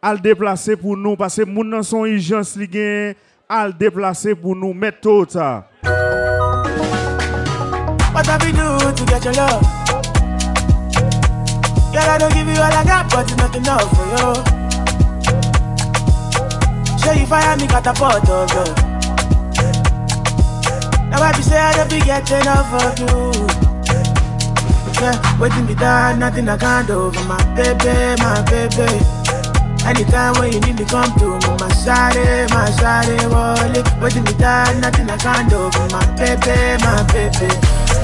al déplacer pour nous parce que moun nan son urgence li gen al déplacer pour nous mettre tout ça. What have we do to get your love? Girl, I don't give you all I got, but it's not enough for you. Show you fire me catapult of you. Now I be say I don't be getting enough of you. Yeah, waiting be done, nothing I can't do for my baby, my baby. Anytime when you need me, come to me, my shawty, my shawty, wallet. Waiting be done, nothing I can't do my baby, my baby.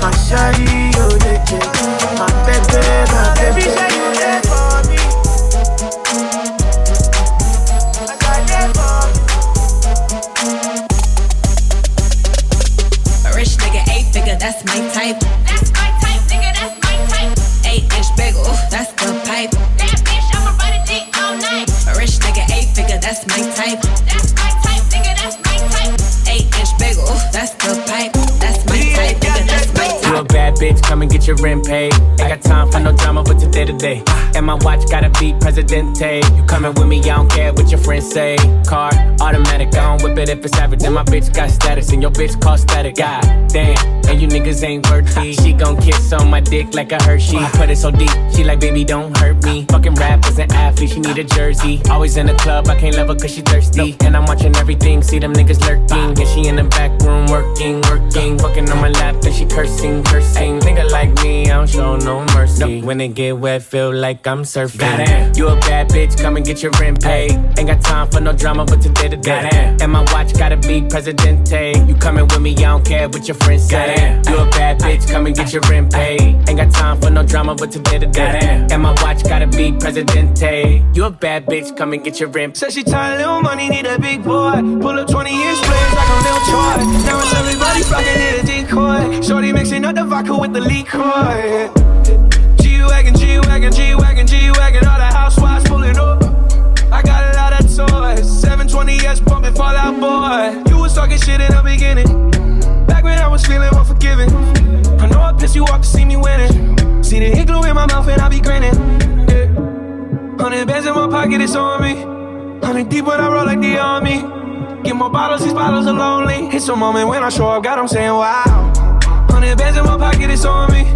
My shawty, you the king. My baby, my baby. Baby, say you there for me. I got rent paid. Time for no drama, but today to day. And my watch gotta be Presidente. You coming with me, I don't care what your friends say. Car, automatic, I don't whip it if it's average. And my bitch got status, and your bitch call static. God damn, and you niggas ain't worthy. She gon' kiss on my dick like a Hershey. I put it so deep, she like, baby, don't hurt me. Fucking rap as an athlete, she need a jersey. Always in the club, I can't love her cause she thirsty. And I'm watching everything, see them niggas lurking. And she in the back room working, working. Fucking on my lap, and she cursing, cursing. Nigga like me, I don't show no mercy. When it get wet, feel like I'm surfing. Goddamn, you a bad bitch, come and get your rent paid. Ain't got time for no drama, but today to day. And my watch gotta be Presidente. You coming with me, I don't care what your friends say. You a bad bitch, come and get your rent paid. Ain't got time for no drama, but today to day. And my watch gotta be Presidente. You a bad bitch, come and get your rent. Said she tired, little money, need a big boy. Pull up 20 inch blades like I'm toy. Now it's everybody flocking, in a decoy. Shorty mixing up the vodka with the liquor. G-Wagon, G-Wagon, G-Wagon. All the housewives pulling up. I got a lot of toys. 720S pumping Fall Out Boy. You was talking shit in the beginning. Back when I was feeling unforgiving. I know I pissed you off to see me winning. See the hit glue in my mouth and I be grinning. Yeah. Hundred bands in my pocket, it's on me. Hundred deep when I roll like the army. Get more bottles, these bottles are lonely. It's a moment when I show up, God, I'm saying wow. Hundred bands in my pocket, it's on me.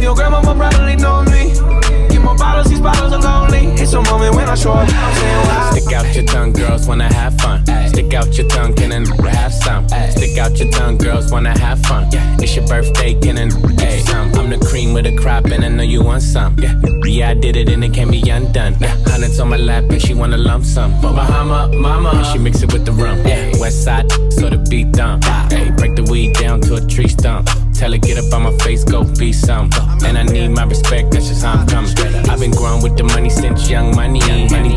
Your grandma probably know me. Get more bottles, these bottles are lonely. It's a moment when I show up, I'm saying wow. Stick out your tongue, girls wanna have fun. Stick out your tongue, can and have some. Stick out your tongue, girls wanna have fun. It's your birthday, can and hey, some. I'm the cream with a crop, and I know you want some. Yeah, yeah, I did it, and it can't be undone. Yeah, hundreds on my lap, and she wanna lump some. Bahama, mama, and she mix it with the rum. Yeah, west side, so the beat dump. Hey, break the weed down to a tree stump. Tell her get up on my face, go be some. And I need my respect, that's just how I'm coming. I've been growing with the money since young money. Money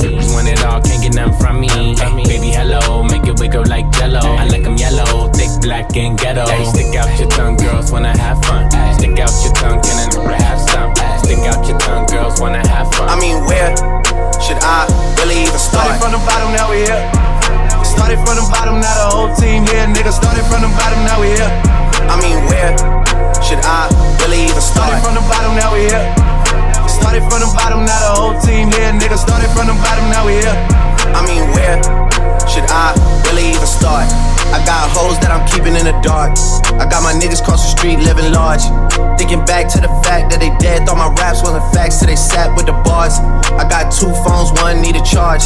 so they sat with the bars. I got two phones, one need a charge.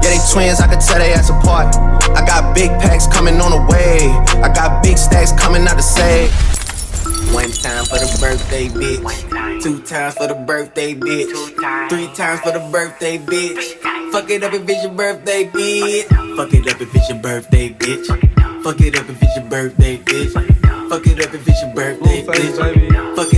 Yeah, they twins, I could tell they ass apart. I got big packs coming on the way. I got big stacks coming out to save. One time for the birthday bitch. Two times for the birthday bitch. Three times for the birthday bitch. Fuck it up if it's your birthday bitch. Fuck it up if it's your birthday bitch. Fuck it up if it's your birthday bitch. Fuck it up if it's your birthday bitch. Fuck it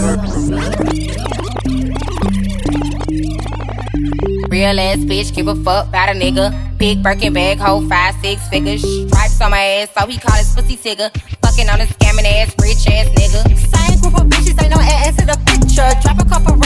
Real ass bitch, give a fuck about a nigga. Big Birkin bag, hold five, six figures. Stripes on my ass, so he call his pussy tigger. Fucking on a scamming ass, rich ass nigga. Same group of bitches, ain't no ass in the picture. Drop a couple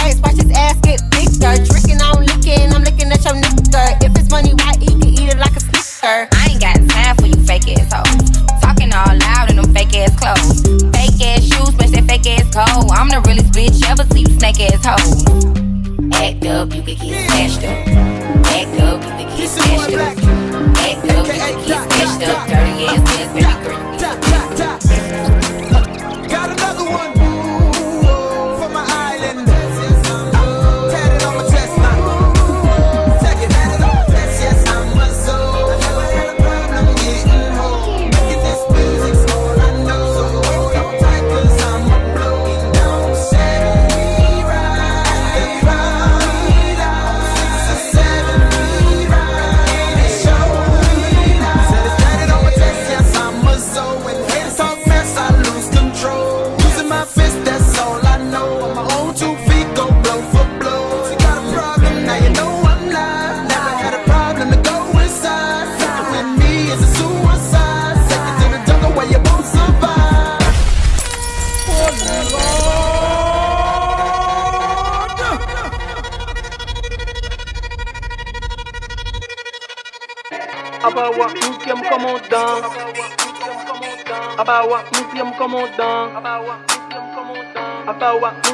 Abawa, nous pièmes comme on danse. Abawa, nous pièmes comme on danse. Abawa, nous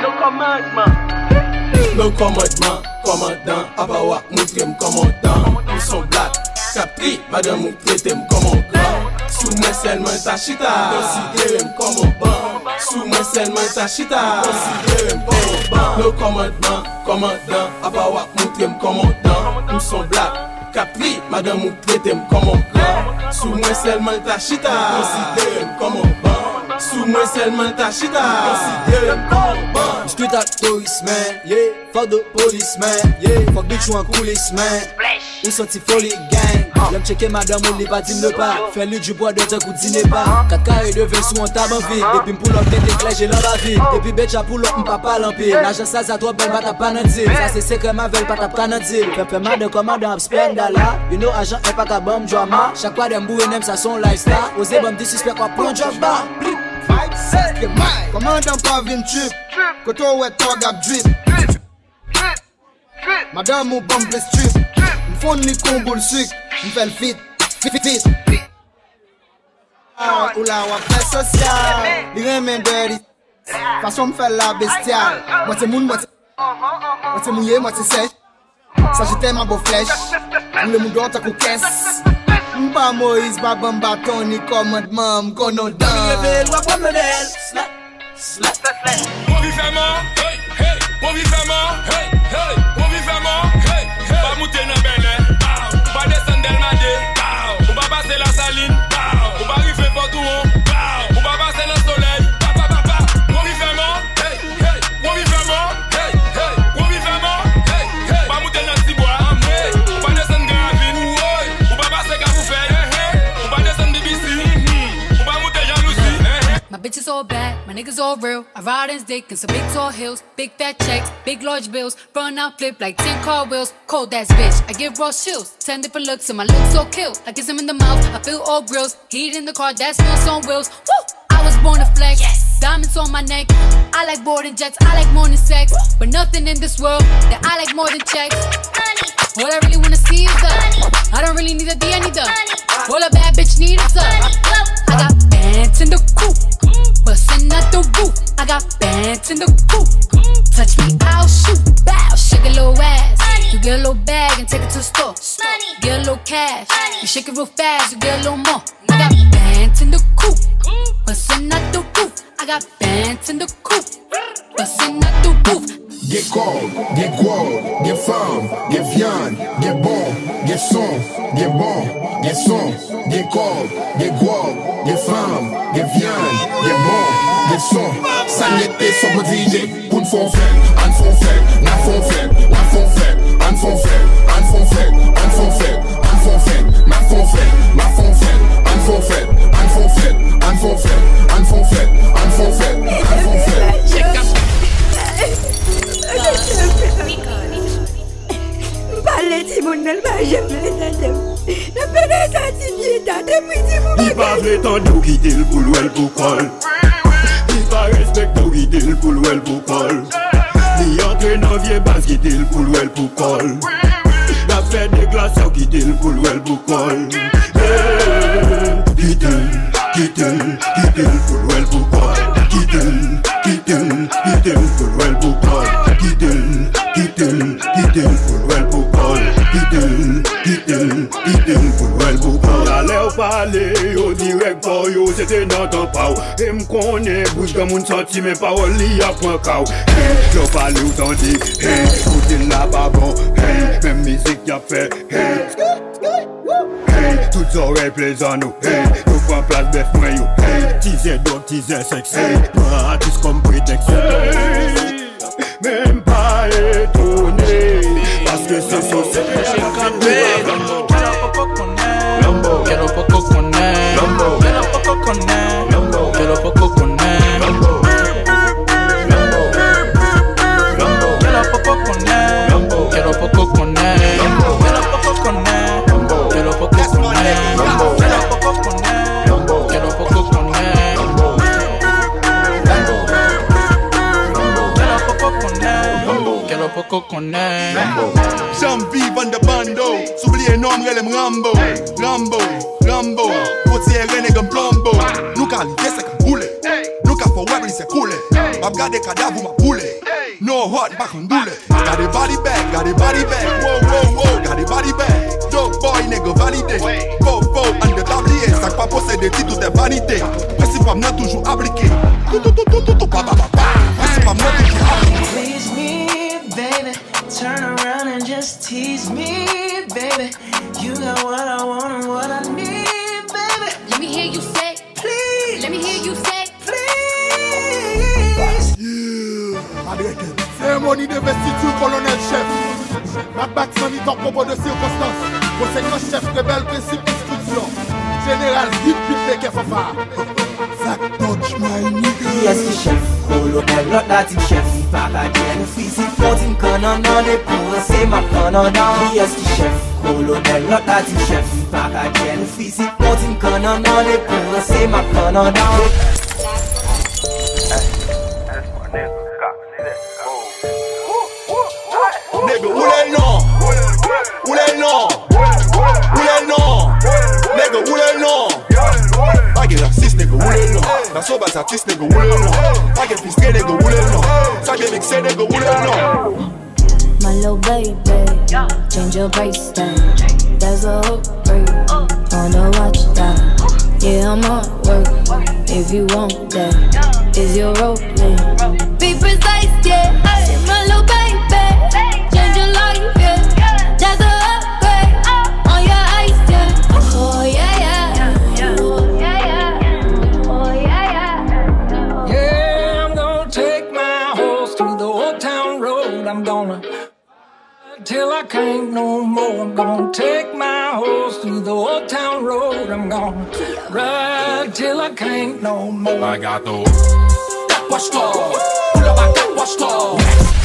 nos commandements. Nos commandements, commandant. Abawa, nous pièmes comme on danse. Nous sommes black. Capri, madame, nous comme ta chita ta chita m son blak Kapri, madan mou prete m komon plan Sou mwen selman ta chita, konsidere m komon ban Sou mwen selman ta chita, konsidere m komon ban M skrit ak torismen, fok do polismen Fok bitch ou an koulismen, ou santi foli gen Lèm cheke madame ou li patim le pa Fè li djupwa de te koutine pa Kat kare de ve sou an taban fi Depi m pou lòk te te kleje lòk la vi Depi bet chapou lòk m pa palan pi Najan sa sa to bel bat ap kanantil Sa se se kreman vel pat ap kanantil Fè fè madè komadan ap spend dala You know ajan e pat ap bom drama Chakwa dem bou enem sa son lifestyle. Oze bom disuspek wap pon job ba Blip, vibe, set, ke mic Komandan pa vin trip Koto we tog ap drip. Madame ou bom bles trip M fon li kon bol sik Mwen fèl fit, fit, fit ah, Ou la wap fè sosyal Li remen dè di Fason mwen fè la bestial Mwen te moun, mwen te Mwen te mouye, mwen te sech Sa jitè mwen bo flech Mwen le moun do an tak ou kes. Mwen pa Moïse, mwen ban baton Ni komandman, mwen konon dan Mwen leve lwa pou mwen dè. Dick in some big tall hills, big fat checks, big large bills. Run out flip like 10 car wheels. Cold ass bitch, I give raw chills. 10 different looks and my looks so kill. I kiss him in the mouth, I feel all grills. Heat in the car, that smells on wheels. Woo! I was born to flex. Diamonds on my neck. I like boarding jets, I like more than sex. But nothing in this world that I like more than checks. Money. All I really wanna see is the. money. I don't really need a D, I need the. money. All a bad bitch need is the. I got bands in the coop, bustin' out the roof. I got bands in the coop. Touch me, I'll shoot. Bow, shake a little ass. You get a little bag and take it to the store. Get a little cash. You shake it real fast, you get a little more. I got bands in the coop, bustin' out the roof. I got bands in the coop, bustin' out the roof. Gye kol, gye gwol, gye fam, gye vyan, gye bon, gye son, gye bon, gye son, gye kol, gye gwol, gye fam, gye vyan, gye bon, gye son. Sanye te sop mwen DJ, koun fon fèl, an fon fèl, nan fon fèl, nan fon fèl, an fon fèl, an fon fèl. yo direk pa yo Se te nan tan pa ou. E m konen bouj kan moun santi men pa ou li apwen ka ou. Hey, yo pale ou tan di Hey, koutil la pa bon Hey, men mizik ya fe Hey, hey, tout zorey plezan nou Hey, yo pan plas bef mwen yo Hey, tizen dog, tizen seks Hey, pran atis kom preteks Hey, men pa etone Paske se sose Lambo, lambo, lambo con él. Quiero poco con él. Quiero poco con él. Quiero poco con él. Quiero poco con él. Quiero poco con él. Quiero poco con él. Quiero poco con él. Quiero poco con él. Quiero poco con él. J'en vive an de bando Soubliye nom relem Rambo Rambo, Map gade kadav ou ma boule No hot bak an doule Gade body bag, gade body bag. Wow, wow, wow, gade body bag. Dog boy nègre valide Fo, fo, an de tablier Sak pa posede vanite nan toujou aplike pa, pa, pa, pa. Nan toujou aplike Please me, baby. Turn around and just tease me, baby. You got what I want cérémonie d'investiture colonel-chef. La bac sanitaire propos de circonstances. Conséquence chef rebelle, principe d'instruction. Général Guy Pipe Kefafa. Zach touch my nigga. Yes, ki chef. Kolonel lot la dik chef. Papa gen ou fizik fontin konan nan epou. Se ma konan nan. Yes, ki chef. Kolonel lot la dik chef. Papa gen ou fizik fontin konan nan epou. Se ma konan nan. Où les noms Où les noms Nigga, où les noms I get a raciste, nigga, où les noms La soba artiste, nigga, où les noms I get fisqué, nigga, Ça get mixé, nigga, où les noms My little baby, change your tag. That's a hook break. Wanna watch that? Yeah, I'm on work. If you want that, is your? Be can't no more. I'm gonna take my horse through the old town road. I'm gonna ride till I can't no more. I got the Watch go, pull up, I got watch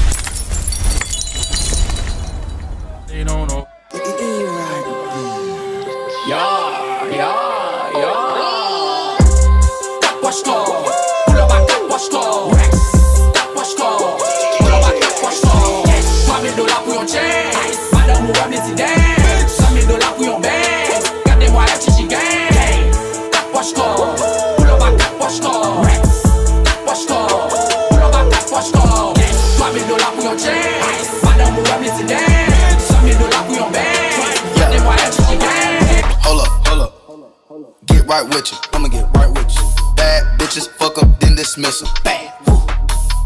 then dismiss Woo.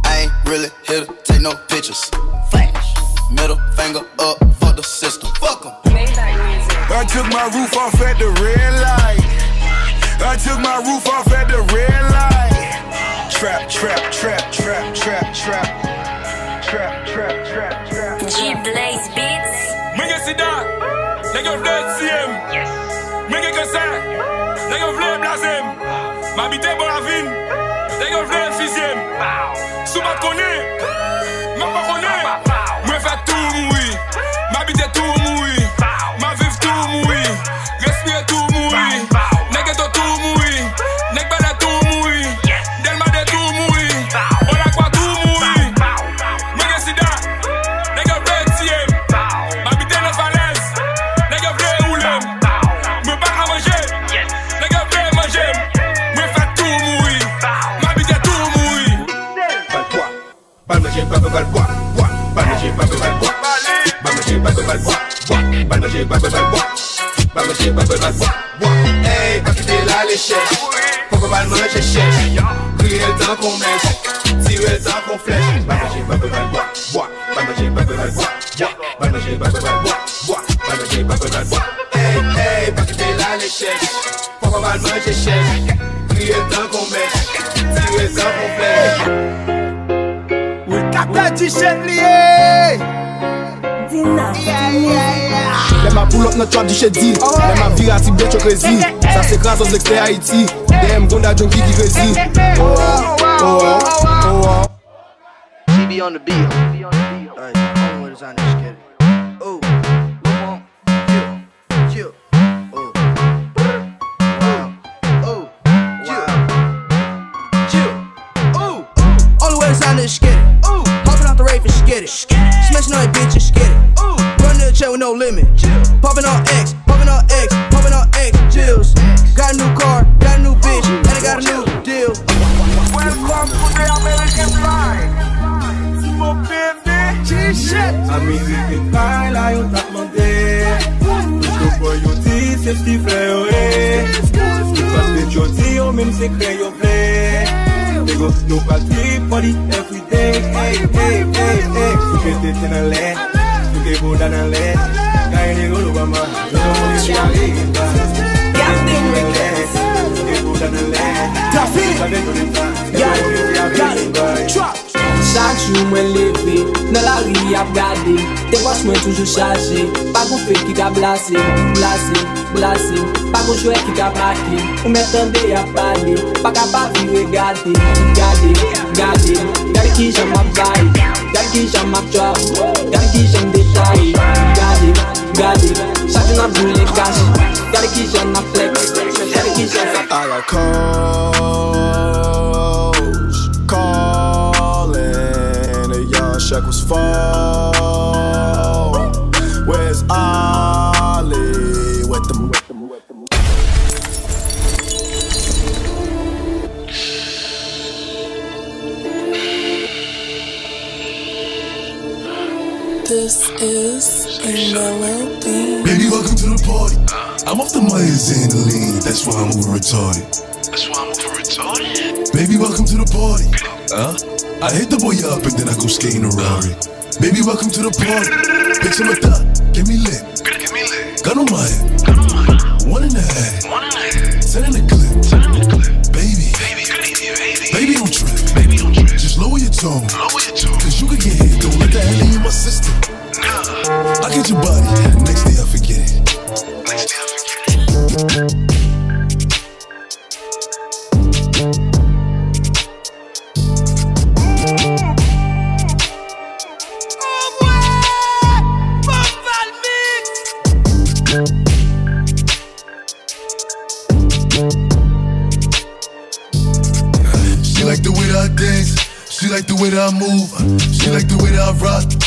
I ain't really here to take no pictures. Flash. Middle finger up for the system. Fuck 'em. I took my roof off at the red light. I took my roof off at the red light. Trap, trap, trap, trap, trap, trap. Trap, trap, trap, trap. G Blaze Beats. Mwen gen sida, nèg yo vle siem Mwen gen kanser, nèg yo vle blasem M'habite bon la Mwen pa konen, mwen pa konen Mwen fè tou moui, mwen bite tou bubble bubble walk, walk. Bal manger, bubble bubble walk. Bal manger, bubble bubble walk, walk. Hey, pas quitter la léchette. Pourquoi bal manger chèche? Crier le temps qu'on mèche, tirer le temps qu'on flèche. Bal manger, bubble bubble walk, walk. Bal manger, bubble bubble walk, walk. Bal manger, bubble bubble walk, walk. Bal manger, bubble bubble walk. Hey, hey, pas quitter la léchette. Pourquoi bal manger chèche? Crier le temps qu'on mèche, tirer le temps qu'on flèche. Oui, capteur du chef lié. Lèm a pull up nan trap di chedi Lèm a vira si bè chok rezi Sa se kras os lèk te Haiti Dèm gonda jonki ki rezi Oh oh, oh oh, oh. Oh She be on the beat. Alright, I'm with us on this Trap. Chak jou mwen leve, nan la ri ap gade Te wach mwen toujou chaje Pa kon fe ki ka blase, blase, blase Pa kon jwe ki ka make, ou men tende ap pale Pa ka pa viwe gade, gade, gade Gade ki jan map baye, gade ki jan map chop Gade ki jan detaye, gade, gade Chak jou nan boule cash, gade ki jan na flex I got coach calling. The young shekels fall. Where's Ollie? This is a melody. Baby, welcome to the party. I'm off the Myers and the lean, that's why I'm over retarded. That's why I'm over retarded. Baby, welcome to the party. Huh? I hit the boy up and then I go skating a Rari. Baby, welcome to the party. Bitch, I'm a thot, get me lit. Get me lit. Gun on my head. One in the head. One in the head. Ten in the clip. Ten in the clip. Baby, Baby, baby, baby. baby, don't trip. Baby, don't trip. Just lower your tone. Lower your tone. Cause you can get hit. Don't let that hell in my system. Your body. Next day I forget it. Next day I forget it. She like the way that I dance. She like the way that I move. She like the way that I rock.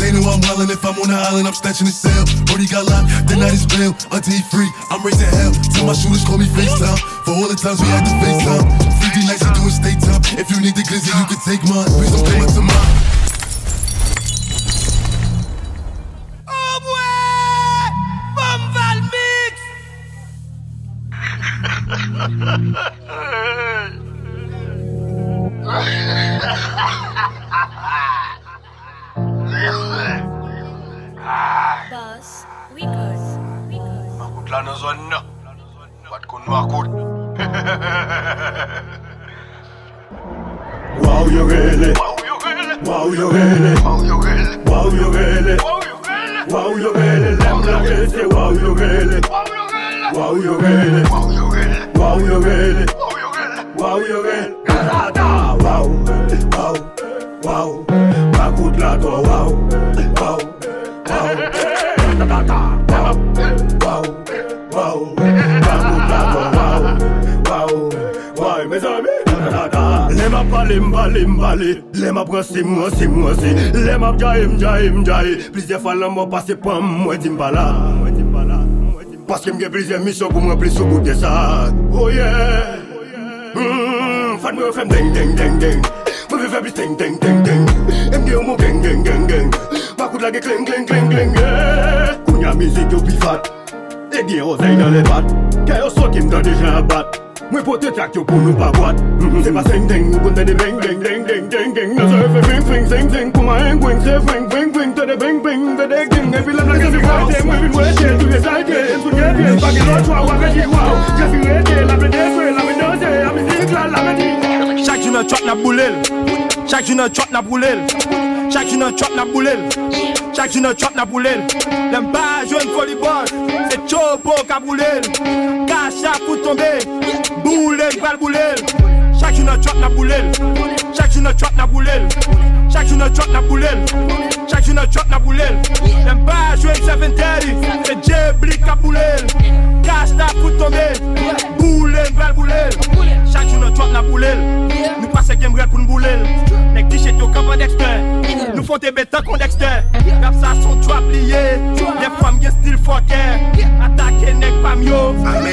they know I'm wildin'. If I'm on the island, I'm snatching the cell. Brody got locked, the night is bail. Until he free, I'm raising hell. Till my shooters call me FaceTime. For all the times we had to FaceTime. Free D nights, you doing state time. If you need the glizzy, you can take mine. Please don't come up to mine. Boss, we good. We good. Makut la nan zon nan. Wat kon makut. Wow, you really. Wow, Wow yo rele Wow yo rele Wow yo rele Wow yo rele Lem la rele se wow yo rele Wow yo rele Wow yo rele Wow yo rele Wow yo rele Gazada Wow Wow Wow Makout la to waw, waw, waw. Tatatata, waw, waw, waw Makout la to waw, waw, waw. Me zami, tatatata Le ma pale mbale mbale Le ma pran si mwen si mwen si Le ma jaye mjaye mjaye Plizye falan mwen pase pan mwen di mbala Paske mge plizye misyon pou mwen plis sou boute sa Oh yeah. Hmm, Fan mwen fèm deng deng deng deng vive bi teng teng teng teng. Mde yo mou geng geng geng geng. Bakout lage kleng kleng kleng kleng Kounya mizik yo pi fat. E gen ozay dan le bat. Kè yo sot im dan dejan a bat. Mwen pote trak yo pou nou pa bat mm-hmm. Se pa seng teng nou konten de beng beng beng beng beng beng Nase fe feng feng seng seng. Kouma eng weng se feng feng feng. the bing bing, the day king. Every level like every right there, we've been waiting to get side there, into the day. Back in our town, walk a shit wow. Just be waiting, like the day fail, like we know say, I'm in the clan, like a thing. Chaque jour, notre chop n'a boulé. Chaque jour, notre chop n'a boulé. Chaque jour, notre chop n'a boulé. Chaque jour, notre chop n'a boulé. L'aime pas jouer une volleyball, c'est Chopo qui a boulé. Cacha pour tomber, boulé, pas le boulé. Chaque jour, notre chop n'a boulé. Chaque jour, notre chop n'a boulé. Chaque jour, notre chop n'a boulé. si nan chok nan boulel Dem pa jwen 730, fe jeblik ka boulel Kas la fout tombe, boulel mvel boulel Chak joun nan chok nan boulel, nou pase gem rel pou nou boulel Nek di chet yo kaban dekster, nou fonte betan kon dekster Rap sa son chwa pliye, de fam gen stil fokè Atake nek pam yo,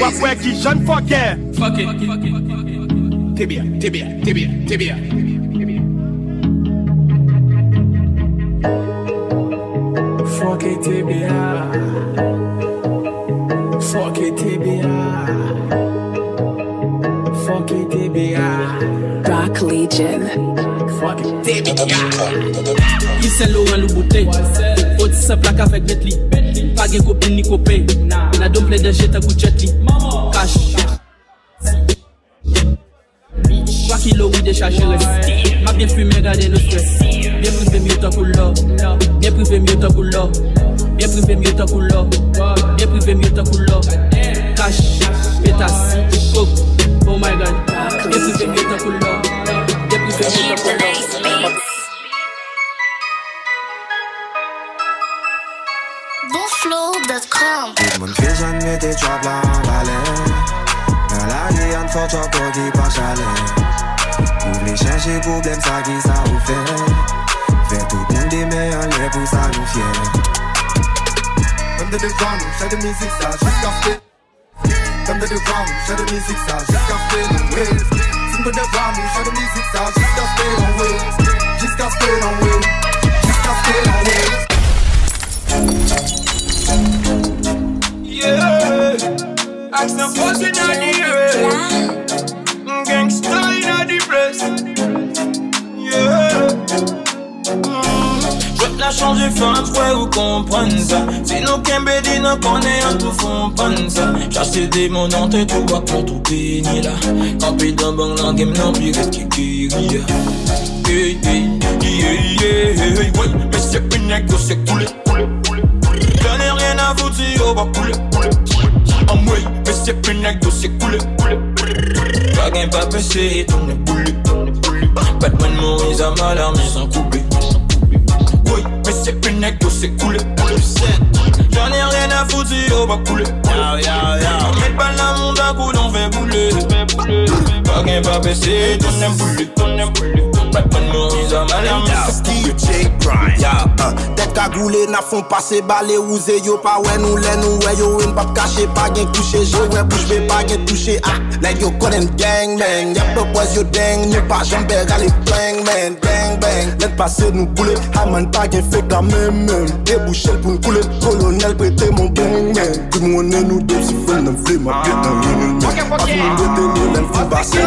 wapwe ki jen fokè Fokè, fokè, fokè Tebya, tebya, tebya, tebya Fuck it, TBA. Fuck it, TBA. Fuck it, TBA. Rock Legion. Fuck it, TBA. Ki sen Laurent lou bouteille Oti se plak avek Bentley Pa gen kopin ni kope Na don ple de jeta kou jet li Cash kilo ou de chache Ma bien fume gade nou stres Bien prive tan kou Bien prive myo tan kou lor. Bien prive myo tan kou lor. Bien prive myo tan kou lor. Kash, petas, kok, oh my god. Bien prive myo tan kou lor. Bien prive myo tan kou lor. Bonflow.com Mon fil jan me te chwa blan balen Nan la li an fò chwa kò ki pa Trouve les changer problème ça qui ça ou fait. Faire tout le des en pour ça nous fier. De devant nous, j'ai ça jusqu'à fait Même de devant nous, j'ai de ça jusqu'à fait de devant nous, j'ai ça jusqu'à fait Jusqu'à fait non Jusqu'à fait Yeah, force the. a changé fin ouais ou comprenne ça. Sinon Kembedi n'en connaît un tout fond panza Chasse des mots tout quoi pour tout pénis là. Campé dans bon langue et m'en pire est-ce Mais c'est c'est coulé coulé coulé rien à vous dire oh bah coulé coulé En mais c'est c'est coulé Pas gain pas tourne boule Batman à ma larme C'est coulé, tu sais. J'en ai rien à foutre, bah, yo, va couler. Agen pa bese, tonen pou li, tonen pou li Batman nou iza manan DJ Prime Ya, uh, tek ka goule na fon pase bale ouze Yo pa wè nou lè nou wè yo wè pap kache Pa gen kouche, yo wè bouche be pa gen touche Ah, like yo konen gang man Ya pe waz yo deng, nou pa jambe gale bang man Bang bang, let pase nou goule Haman pa gen fek da men men Debouchel pou nou koule, kolonel prete mon gang men Kou mounen nou depsi fen nan vle ma pet nan yon men Pas moun bete nou len fou basen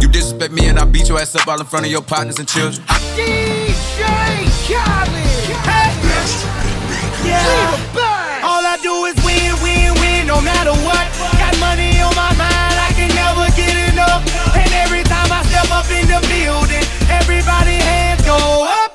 You disrespect me and I beat your ass up all in front of your partners and children. DJ Khaled, hey, yeah. All I do is win, win, win, no matter what. Got money on my mind, I can never get enough. And every time I step up in the building, everybody hands go up.